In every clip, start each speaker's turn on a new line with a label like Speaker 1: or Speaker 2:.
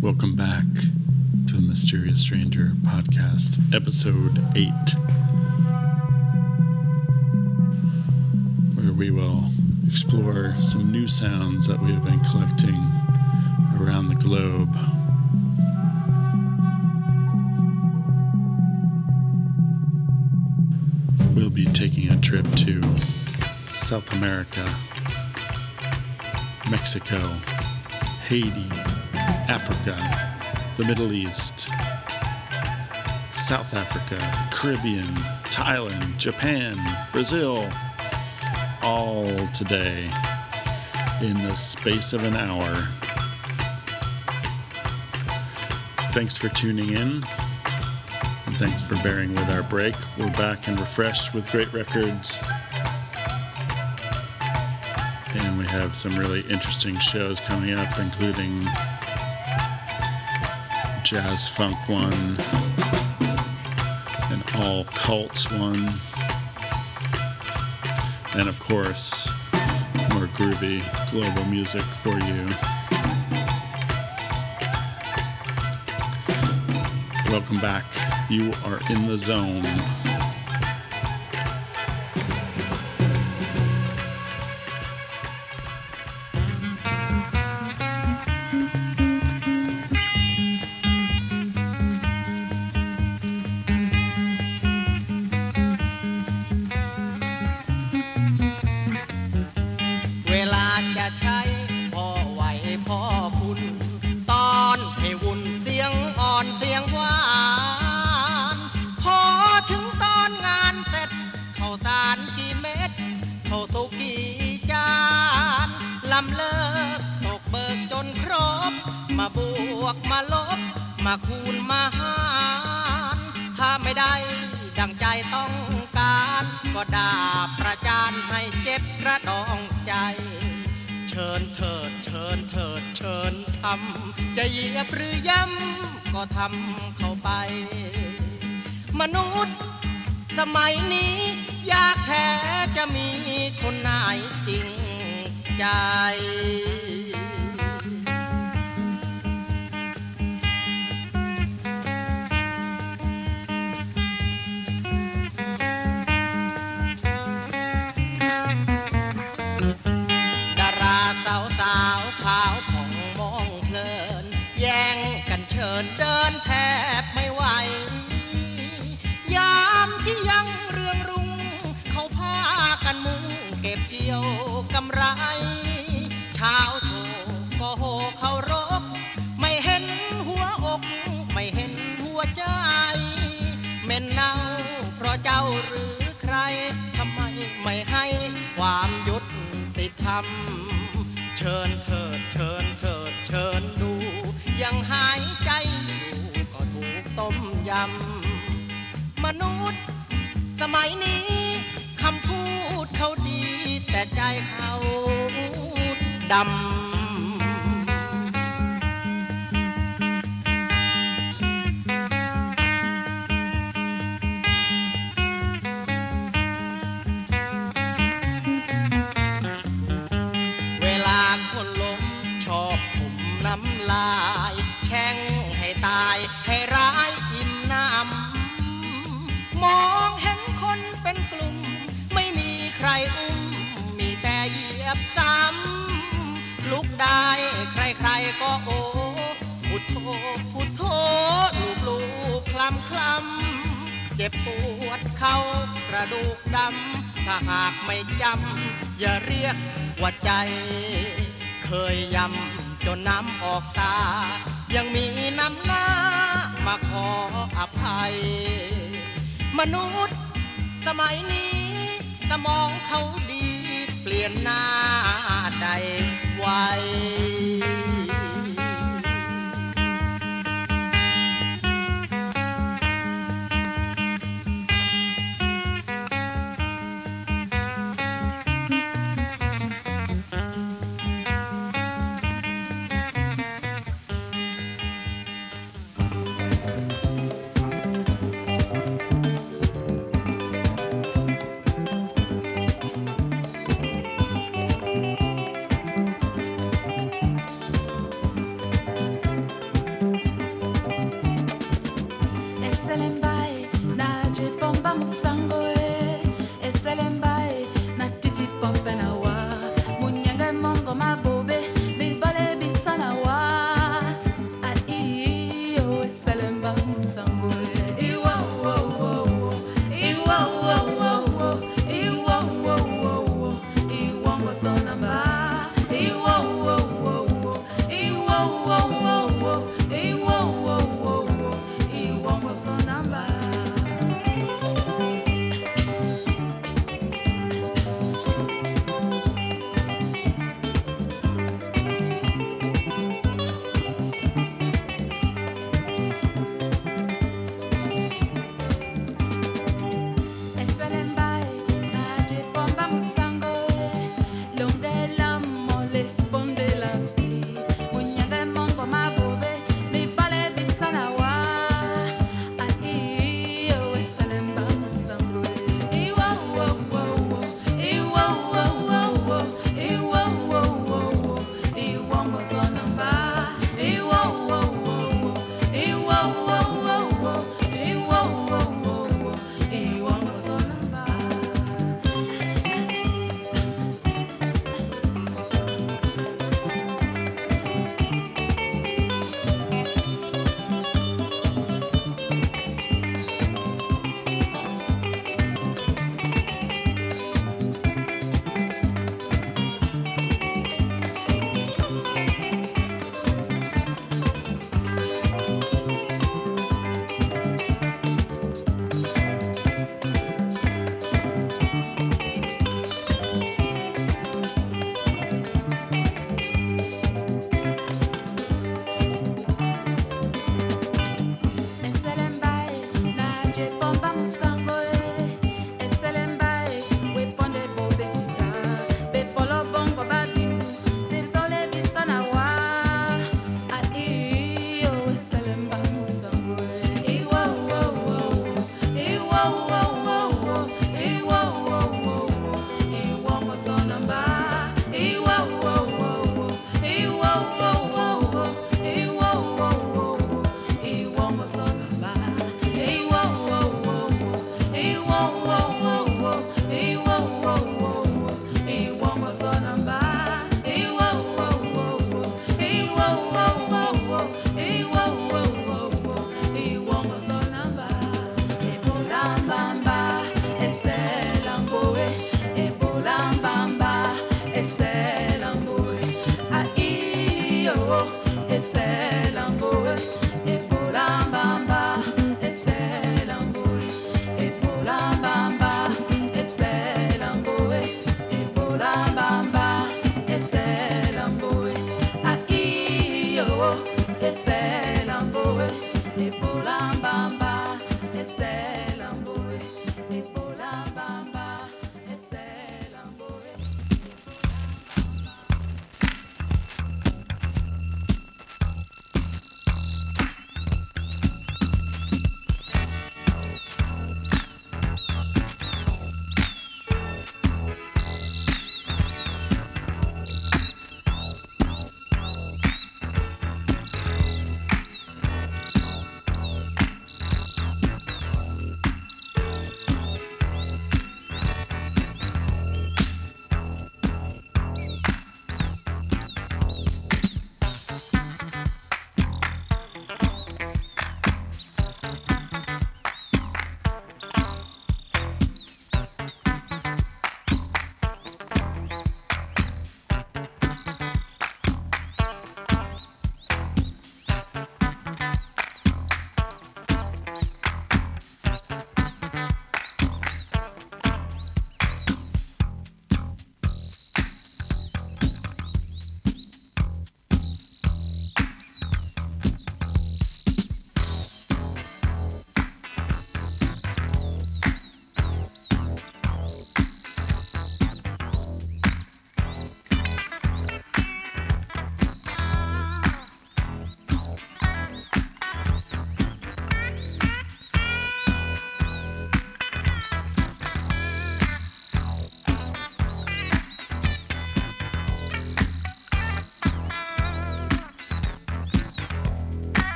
Speaker 1: Welcome back to the Mysterious Stranger podcast, episode 8, where we will explore some new sounds that we have been collecting around the globe. We'll be taking a trip to South America, Mexico, Haiti, Africa, the Middle East, South Africa, Caribbean, Thailand, Japan, Brazil, all today in the space of an hour. Thanks for tuning in. And thanks for bearing with our break. We're back and refreshed with great records. And we have some really interesting shows coming up, including jazz funk one, an all cults one, and of course, more groovy global music for you. Welcome back. You are in the zone. ำ
Speaker 2: จะเหยียบหรือย้ำก็ทำเข้าไป มนุษย์สมัยนี้ยากแท้จะมีคนไหนจริงใจ ไรช้าโชว์ก็โหเขารบ ไม่เห็นหัวอก ไม่เห็นหัวใจเม่นเน่าเพราะเจ้าหรือใครทำไมไม่ให้ความยุติธรรม เชิญเถิดเชิญเถิดเชิญดู ยังหายใจอยู่ก็ถูกต้มยำมนุษย์ สมัยนี้คำพูดเขาดี แต่ใจเขาดำ ระดูกดำ ถ้าหากไม่จำ อย่าเรียกว่าใจ เคยยำจนน้ำออกตา ยังมีน้ำหน้า มาขออภัย มนุษย์สมัยนี้สมองเขาดี เปลี่ยนหน้าใดไว「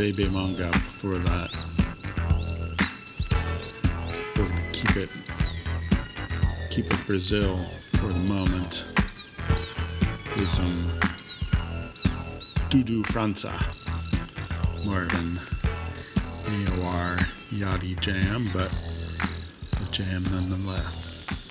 Speaker 1: Baby manga before that. We're gonna keep it, keep it Brazil for the moment. Do some Dudu França, an AOR, Yachty Jam, but a jam nonetheless.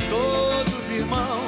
Speaker 3: todos irmãos.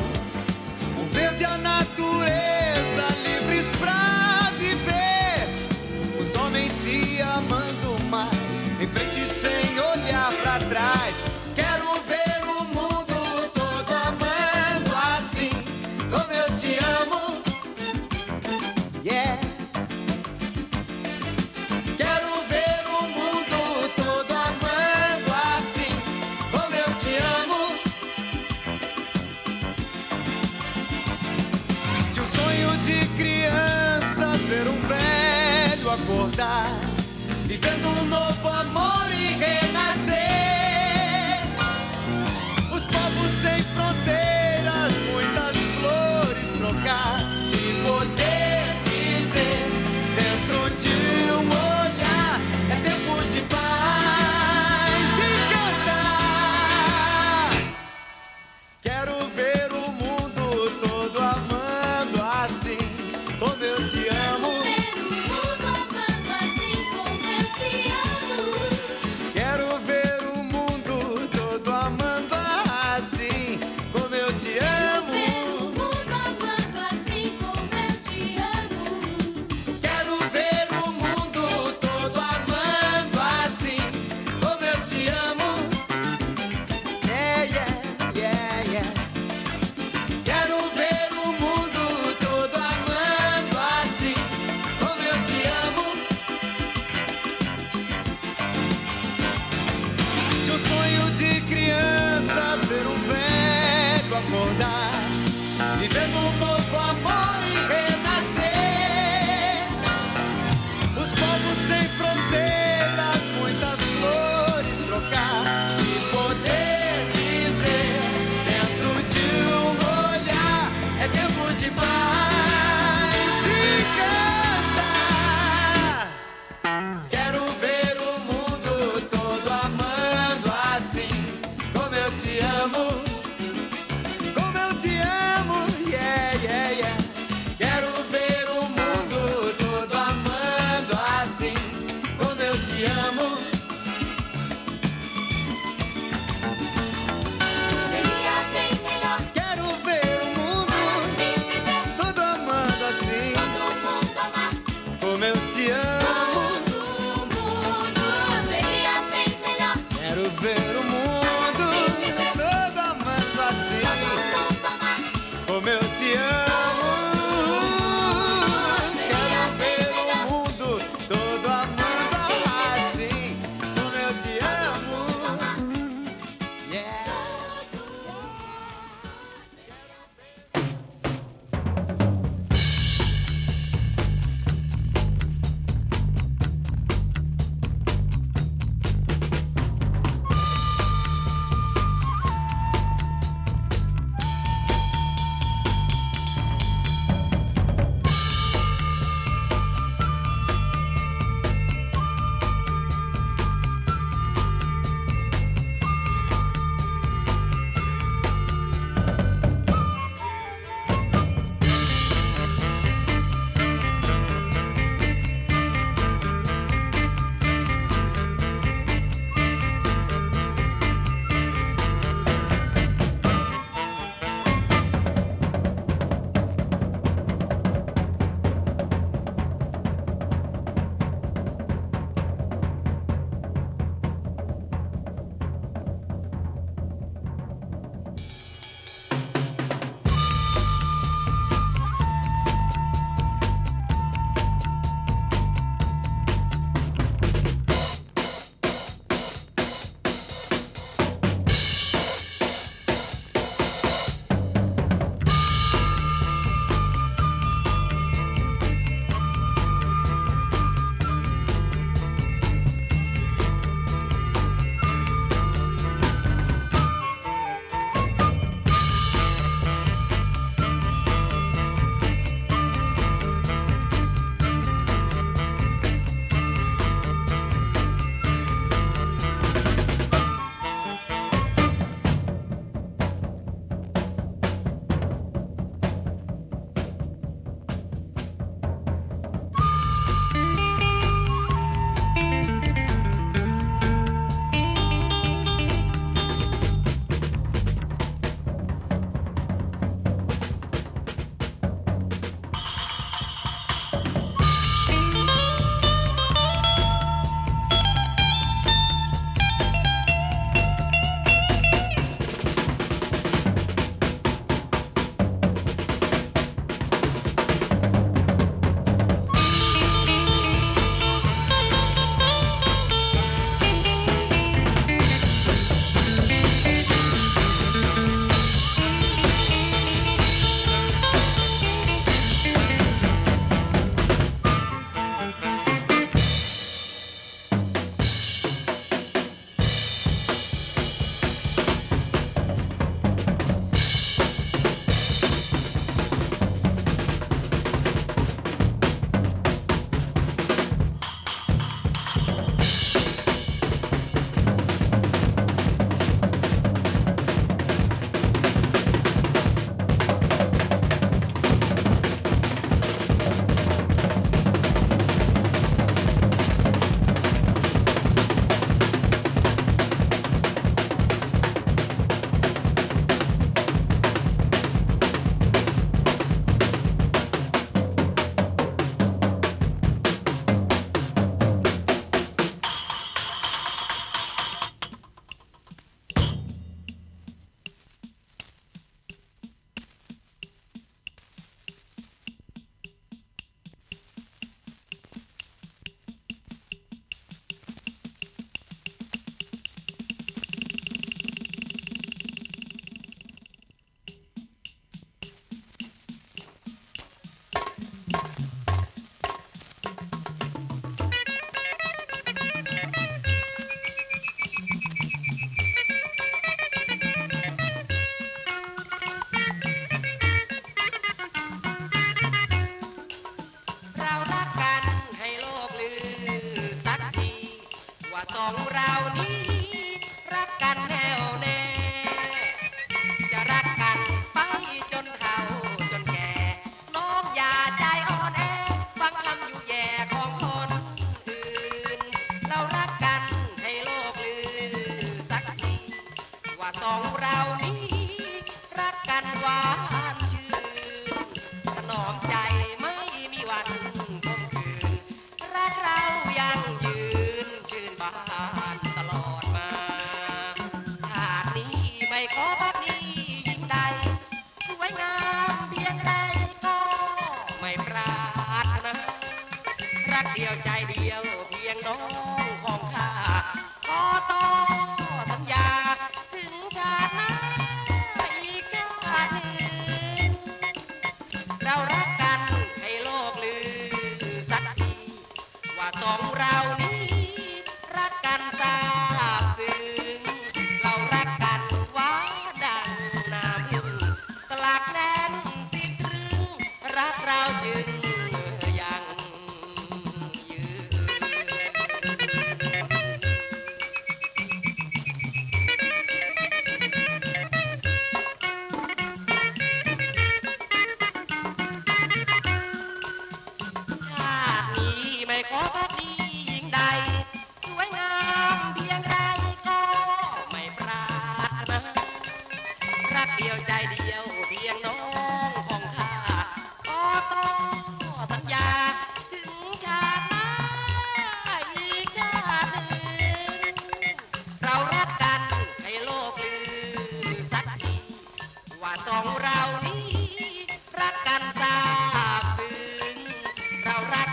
Speaker 4: เ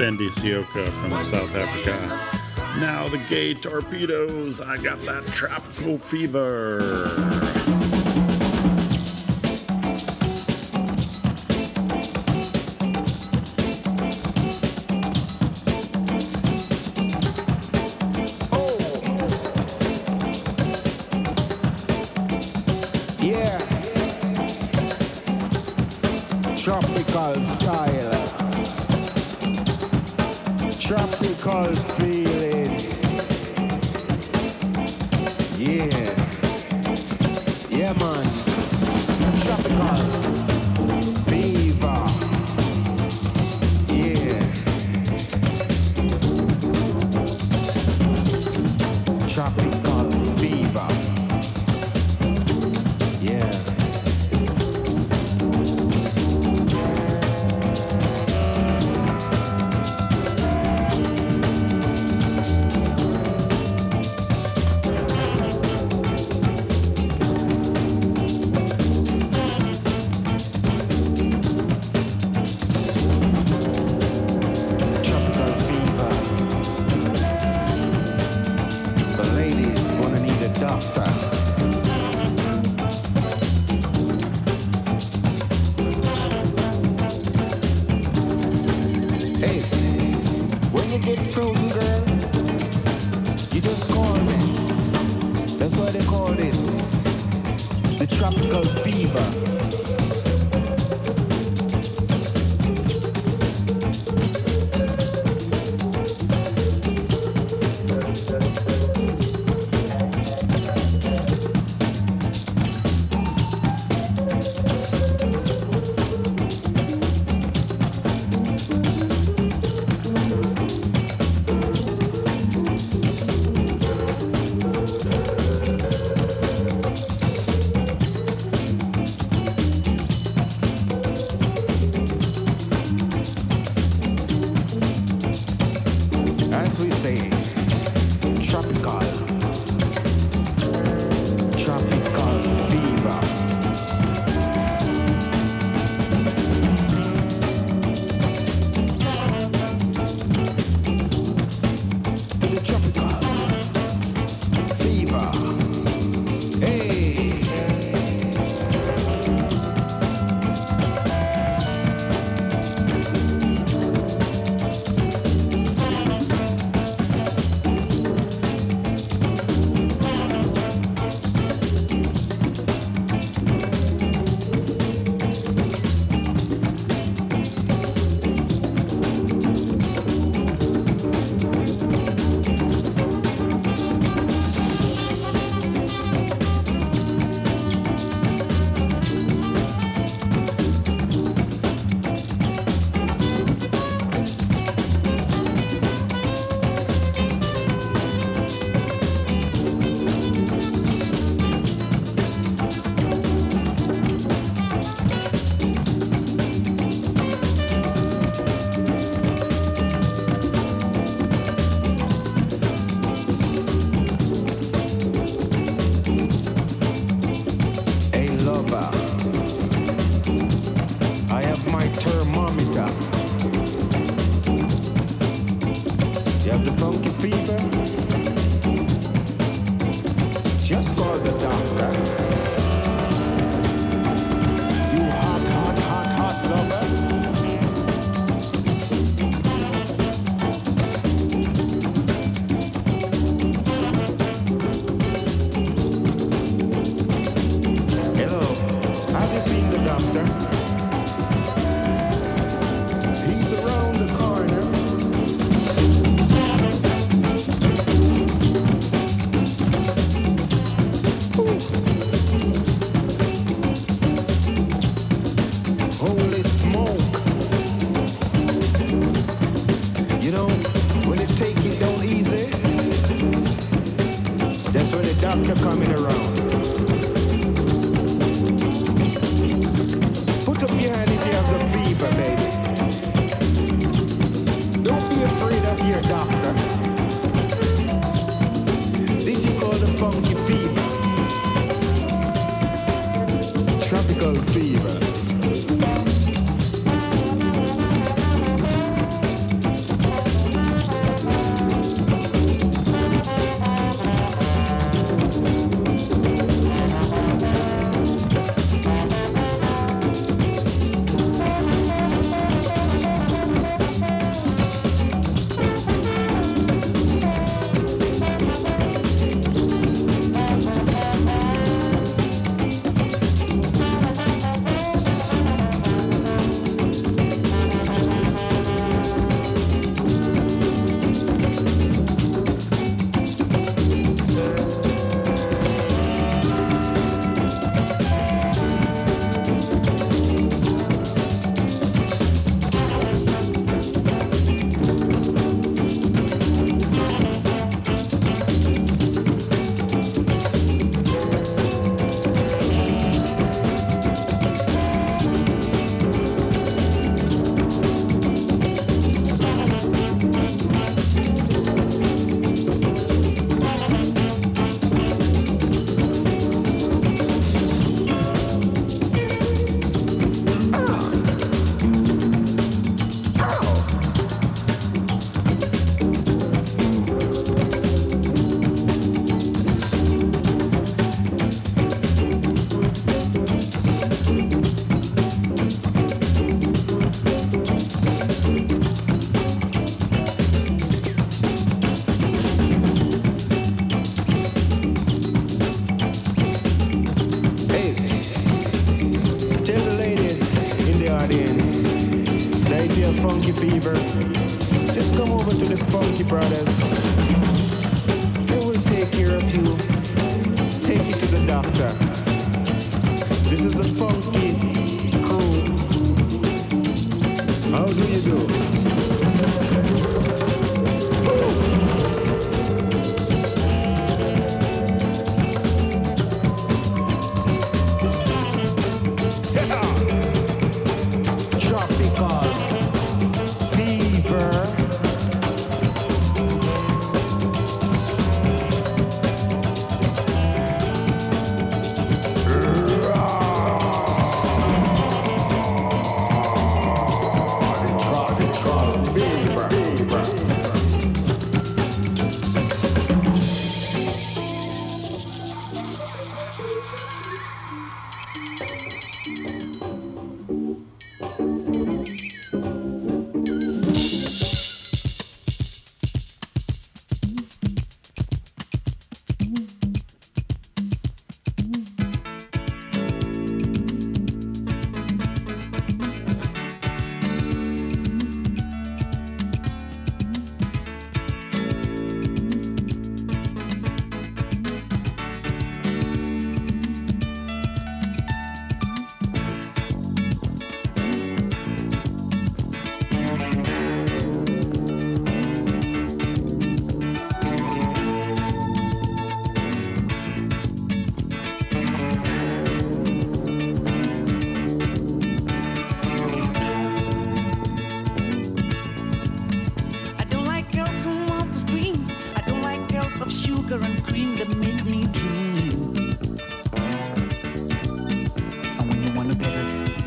Speaker 4: Stanley
Speaker 3: Sioka from South Africa. Now the gay torpedoes. I got that tropical fever.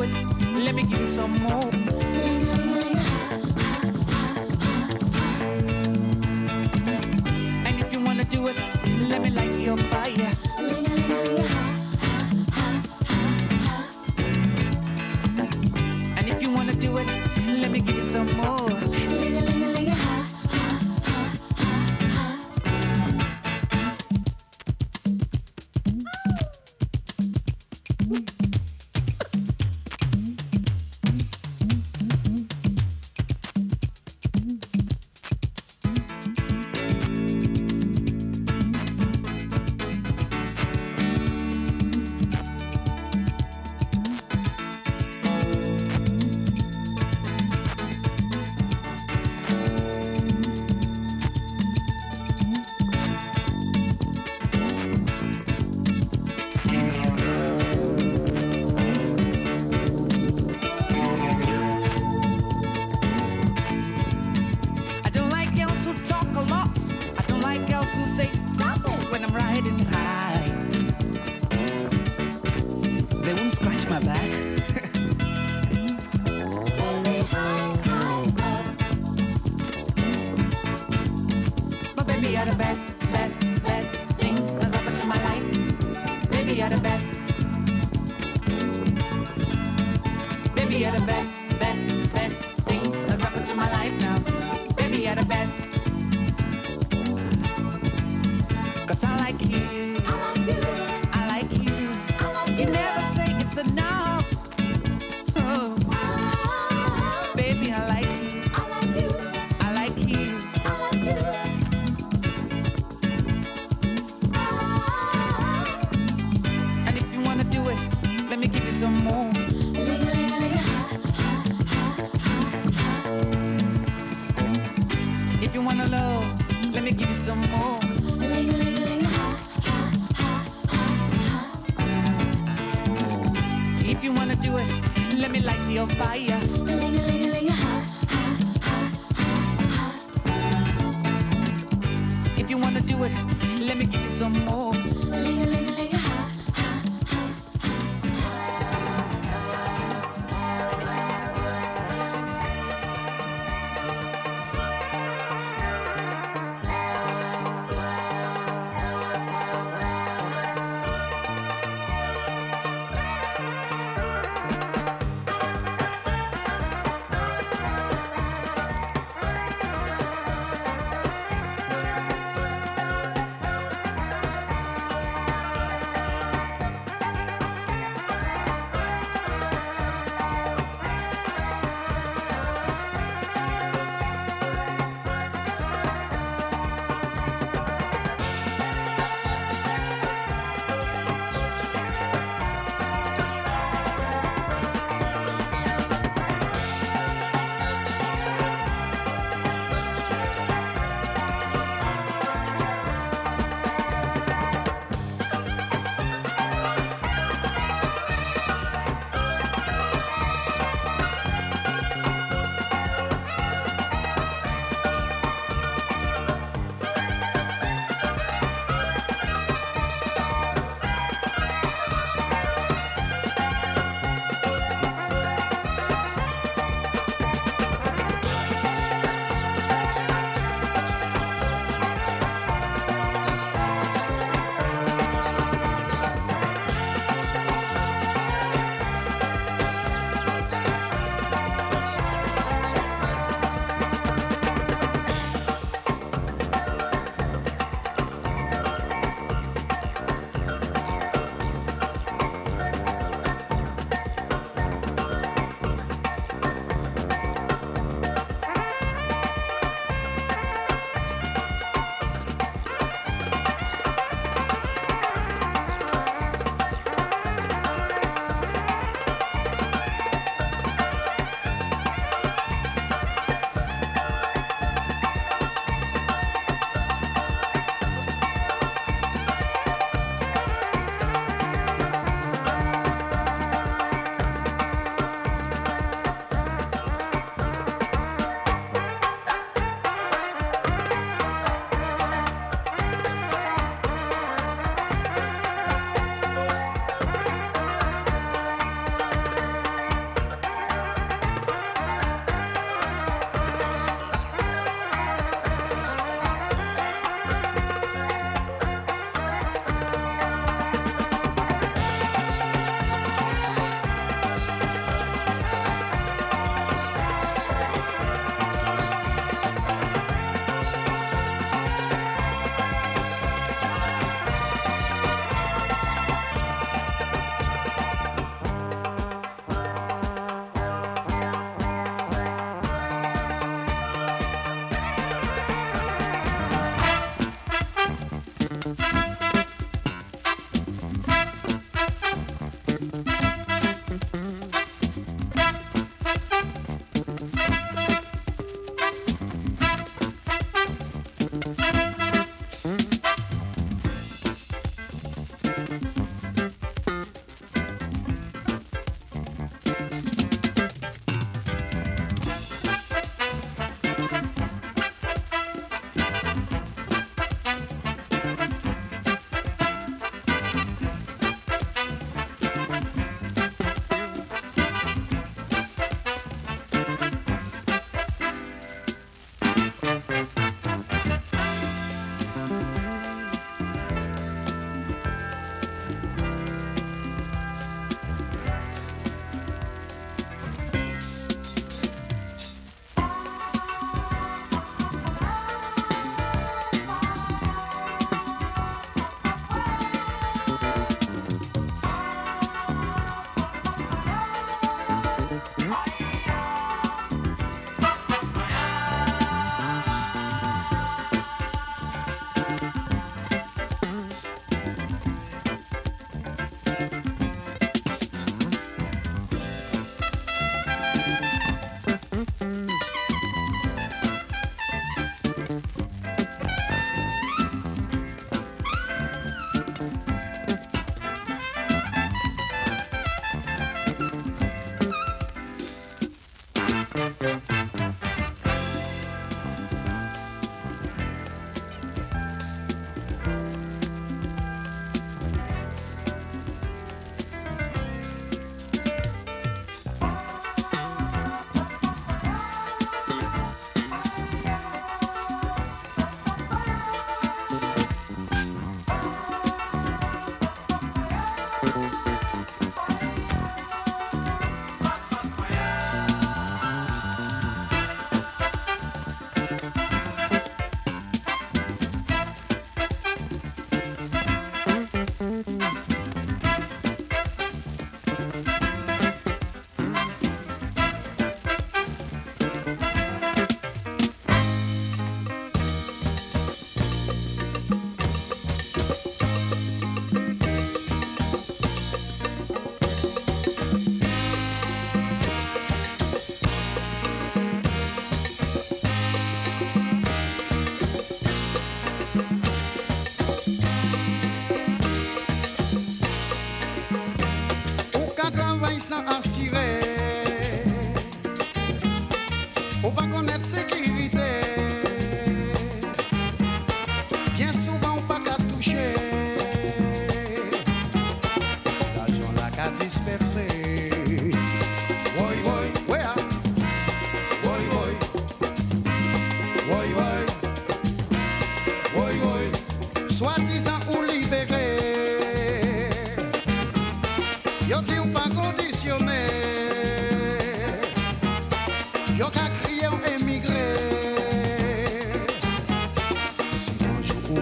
Speaker 5: when give you some
Speaker 6: high.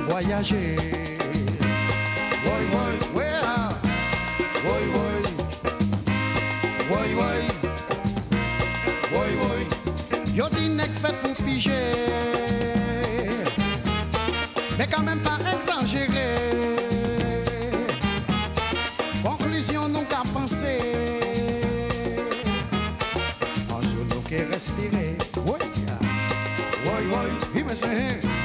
Speaker 6: voyager. Voy, voy, fuera. Voy, voy. Voy, voy. Voy, voy. Yo dis n'est fait pour piger? Mais quand même pas exagéré. Conclusion, donc à penser. Un jour, nous qui respirer. Oui, oui, oui, mais c'est.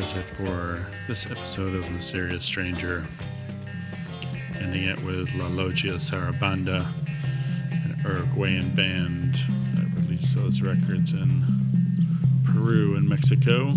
Speaker 1: Does it for this episode of Mysterious Stranger. Ending it with La Logia Sarabanda, an Uruguayan band that released those records in Peru and Mexico.